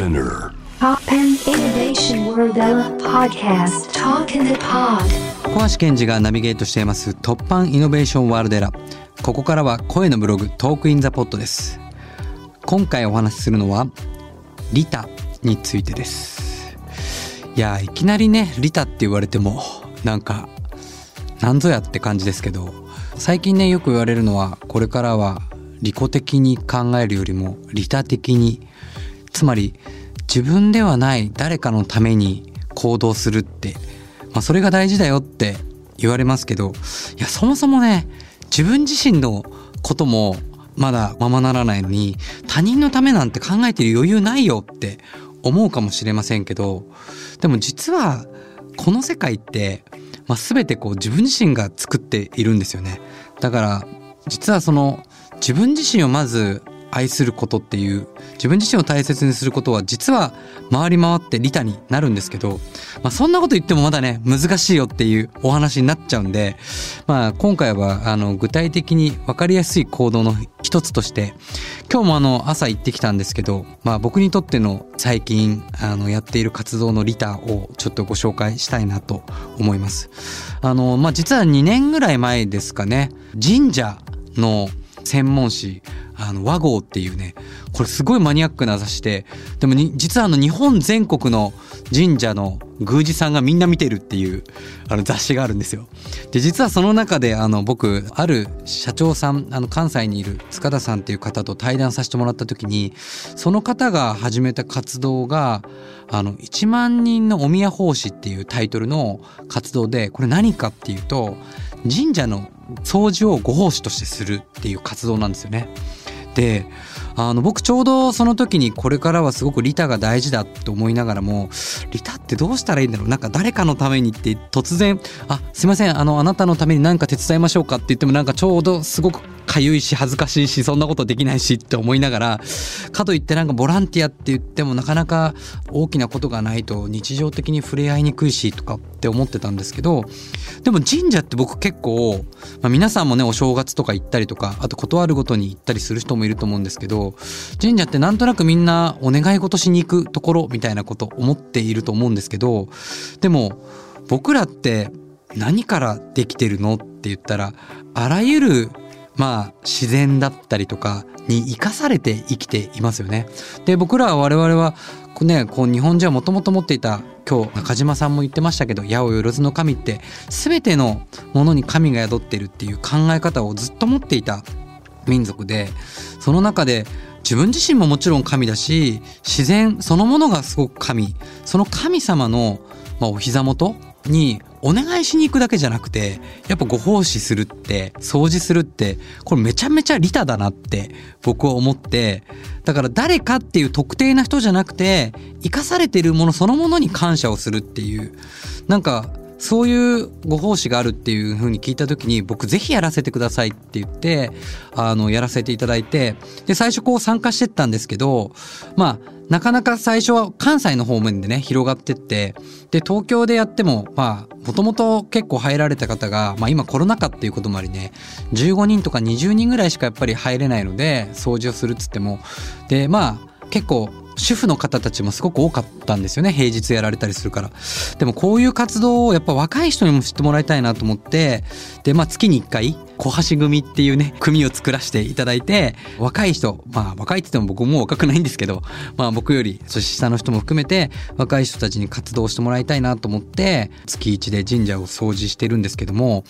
Spinner. Pop and Innovation World Podcast. Talk in the Pod. 小橋健二がナビゲートしています突破イノベーションワールドエラここからは声のブログトークインザポットです。今回お話しするのはリタについてです。いやいきなりねリタって言われてもなんかなんぞやって感じですけど最近ねよく言われるのはこれからは利己的に考えるよりも利他的につまり自分ではない誰かのために行動するって、まあ、それが大事だよって言われますけどいやそもそもね自分自身のこともまだままならないのに他人のためなんて考えてる余裕ないよって思うかもしれませんけどでも実はこの世界って、まあ、全てこう自分自身が作っているんですよね。だから実はその自分自身をまず愛することっていう自分自身を大切にすることは実は回り回って利他になるんですけど、まあ、そんなこと言ってもまだね難しいよっていうお話になっちゃうんで、まあ、今回はあの具体的に分かりやすい行動の一つとして今日もあの朝行ってきたんですけど、まあ、僕にとっての最近あのやっている活動の利他をちょっとご紹介したいなと思います。あのまあ、実は2年ぐらい前ですかね神社の専門誌あの和合っていうねこれすごいマニアックな雑誌ででも実はあの日本全国の神社の宮司さんがみんな見てるっていうあの雑誌があるんですよ。で実はその中であの僕ある社長さんあの関西にいる塚田さんっていう方と対談させてもらった時にその方が始めた活動があの1万人のお宮奉仕っていうタイトルの活動でこれ何かっていうと神社の掃除をご奉仕としてするっていう活動なんですよね。であの僕ちょうどその時にこれからはすごく利他が大事だと思いながらも利他ってどうしたらいいんだろう？なんか誰かのためにって突然「あすいませんあのあなたのために何か手伝いましょうか」って言ってもなんかちょうどすごくかゆいし恥ずかしいしそんなことできないしって思いながらかといってなんかボランティアって言ってもなかなか大きなことがないと日常的に触れ合いにくいしとかって思ってたんですけどでも神社って僕結構、まあ、皆さんもねお正月とか行ったりとかあと断るごとに行ったりする人もいると思うんですけど神社ってなんとなくみんなお願い事しに行くところみたいなこと思っていると思うんですけどでも僕らって何からできてるのって言ったらあらゆるまあ自然だったりとかに生かされて生きていますよね。で僕らは我々はねこう日本人はもともと持っていた今日中島さんも言ってましたけど八百万の神って全てのものに神が宿ってるっていう考え方をずっと持っていた民族でその中で自分自身ももちろん神だし自然そのものがすごく神。その神様の、まあ、お膝元にお願いしに行くだけじゃなくてやっぱご奉仕するって掃除するってこれめちゃめちゃ利他だなって僕は思ってだから誰かっていう特定な人じゃなくて生かされてるものそのものに感謝をするっていうなんかそういうご奉仕があるっていう風に聞いた時に僕ぜひやらせてくださいって言ってあのやらせていただいてで最初こう参加してったんですけどまあなかなか最初は関西の方面でね広がってってで東京でやってもまあもともと結構入られた方が、まあ、今コロナ禍っていうこともありね15人とか20人ぐらいしかやっぱり入れないので掃除をするっつっても。でまあ結構主婦の方たちもすごく多かったんですよね。平日やられたりするから。でもこういう活動をやっぱ若い人にも知ってもらいたいなと思って。でまあ月に1回小橋組っていうね組を作らせていただいて若い人まあ若いって言っても僕もう若くないんですけどまあ僕よりそして下の人も含めて若い人たちに活動してもらいたいなと思って月1で神社を掃除してるんですけども。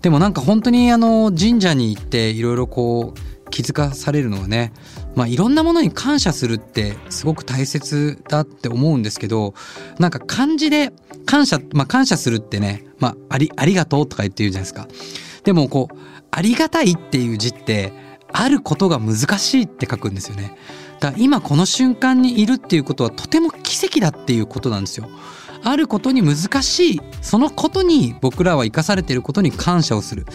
でもなんか本当にあの神社に行っていろいろこう気づかされるのはね、まあ、いろんなものに感謝するってすごく大切だって思うんですけどなんか漢字で感謝、まあ、感謝するってね、まあ、ありありがとうとか言って言うじゃないですか。でもこうありがたいっていう字ってあることが難しいって書くんですよね。だから今この瞬間にいるっていうことはとても奇跡だっていうことなんですよ。あることに難しい。そのことに僕らは生かされていることに感謝をする。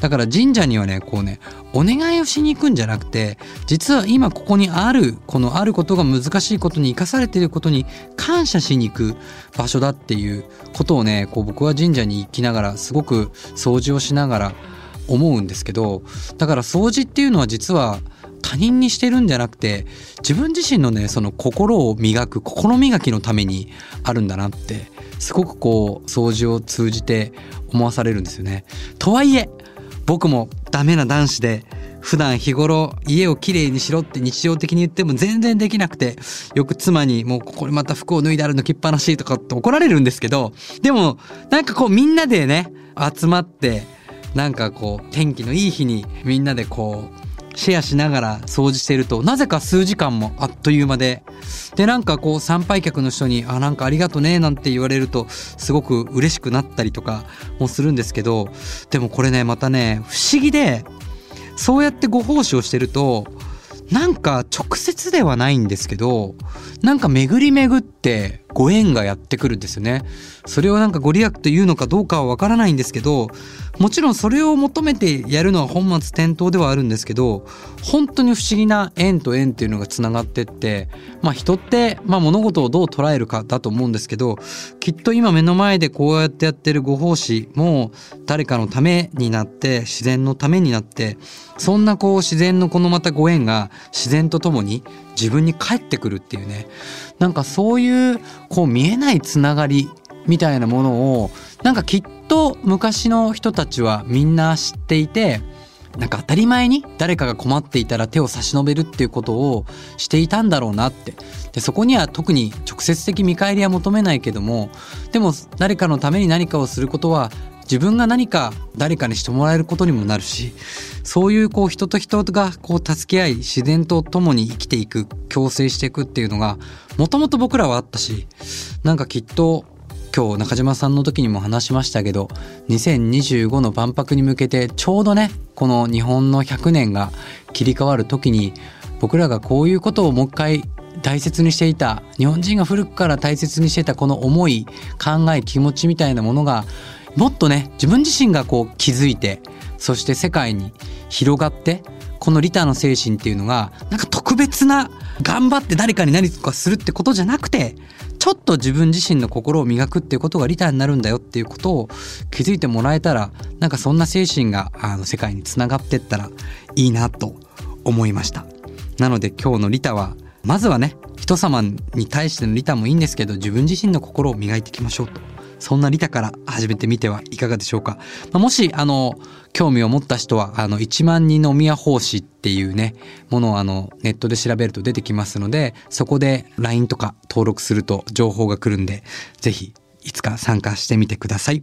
だから神社にはねこうねお願いをしに行くんじゃなくて実は今ここにあるこのあることが難しいことに生かされていることに感謝しに行く場所だっていうことをねこう僕は神社に行きながらすごく掃除をしながら思うんですけどだから掃除っていうのは実は他人にしてるんじゃなくて自分自身のねその心を磨く心磨きのためにあるんだなってすごくこう掃除を通じて思わされるんですよね。とはいえ僕もダメな男子で普段日頃家をきれいにしろって日常的に言っても全然できなくてよく妻にもうここにまた服を脱いであるの着っぱなしとかって怒られるんですけどでもなんかこうみんなでね集まってなんかこう天気のいい日にみんなでこうシェアしながら掃除しているとなぜか数時間もあっという間で。でなんかこう参拝客の人に「あなんかありがとね」なんて言われるとすごく嬉しくなったりとかもするんですけどでもこれねまたね不思議でそうやってご奉仕をしてるとなんか直接ではないんですけどなんか巡り巡ってご縁がやってくるんですよね。それをなんかご利益というのかどうかはわからないんですけどもちろんそれを求めてやるのは本末転倒ではあるんですけど本当に不思議な縁と縁っていうのがつながってってまあ人ってまあ物事をどう捉えるかだと思うんですけどきっと今目の前でこうやってやってるご奉仕も誰かのためになって自然のためになってそんなこう自然のこのまたご縁が自然とともに自分に返ってくるっていうねなんかそういうこう見えないつながりみたいなものをなんかきっと昔の人たちはみんな知っていてなんか当たり前に誰かが困っていたら手を差し伸べるっていうことをしていたんだろうなって。でそこには特に直接的見返りは求めないけどもでも誰かのために何かをすることは自分が何か誰かにしてもらえることにもなるしそういうこう人と人がこう助け合い自然と共に生きていく共生していくっていうのがもともと僕らはあったしなんかきっと今日中島さんの時にも話しましたけど2025の万博に向けてちょうどねこの日本の100年が切り替わる時に僕らがこういうことをもう一回大切にしていた日本人が古くから大切にしていたこの思い考え気持ちみたいなものがもっとね自分自身がこう気づいてそして世界に広がってこのリターの精神っていうのがなんか特別な頑張って誰かに何とかするってことじゃなくてちょっと自分自身の心を磨くっていうことがリターになるんだよっていうことを気づいてもらえたらなんかそんな精神があの世界につながってったらいいなと思いました。なので今日のリタはまずはね人様に対してのリタもいいんですけど自分自身の心を磨いていきましょうと。そんなリタから始めてみてはいかがでしょうか。まあ、もし、あの、興味を持った人は、あの、1万人の宮みや奉仕っていうね、ものをあの、ネットで調べると出てきますので、そこで LINE とか登録すると情報が来るんで、ぜひ、いつか参加してみてください。